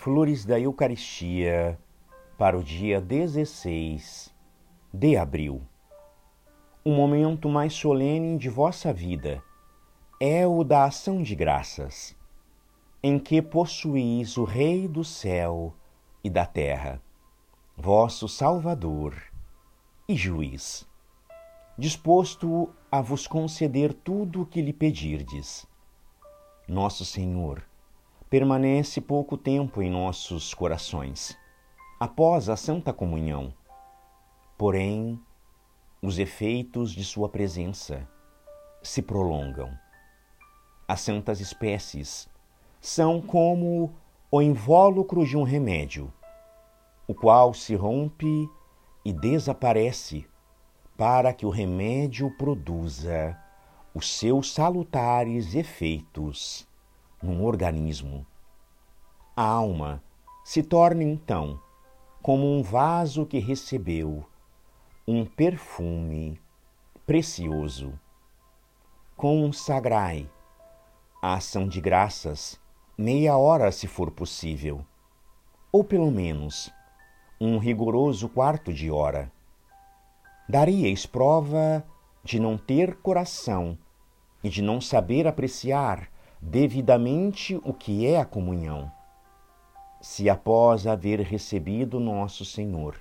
Flores da Eucaristia para o dia 16 de abril. O momento mais solene de vossa vida é o da ação de graças, em que possuís o Rei do céu e da terra, vosso Salvador e Juiz, disposto a vos conceder tudo o que lhe pedirdes. Nosso Senhor permanece pouco tempo em nossos corações, após a Santa Comunhão. Porém, os efeitos de Sua presença se prolongam. As santas espécies são como o invólucro de um remédio, o qual se rompe e desaparece para que o remédio produza os seus salutares efeitos no organismo. A alma se torna então como um vaso que recebeu um perfume precioso. Consagrai a ação de graças meia hora se for possível, ou pelo menos um rigoroso quarto de hora. Daríeis prova de não ter coração e de não saber apreciar devidamente o que é a comunhão. Se após haver recebido nosso Senhor,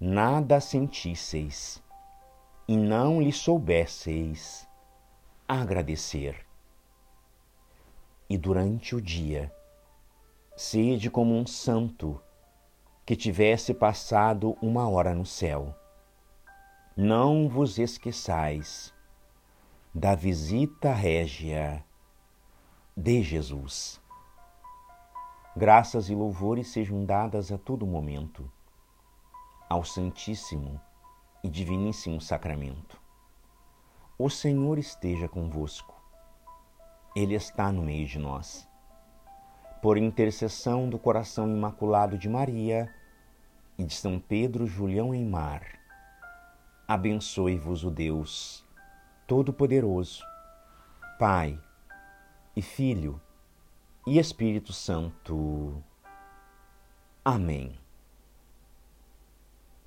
nada sentisseis e não lhe soubesseis agradecer. E durante o dia, sede como um santo que tivesse passado uma hora no céu. Não vos esqueçais da visita régia de Jesus. Graças e louvores sejam dadas a todo momento ao Santíssimo e Diviníssimo Sacramento. O Senhor esteja convosco. Ele está no meio de nós. Por intercessão do coração imaculado de Maria e de São Pedro Julião em Mar, abençoe-vos o Deus Todo-Poderoso, Pai, e Filho e Espírito Santo. Amém.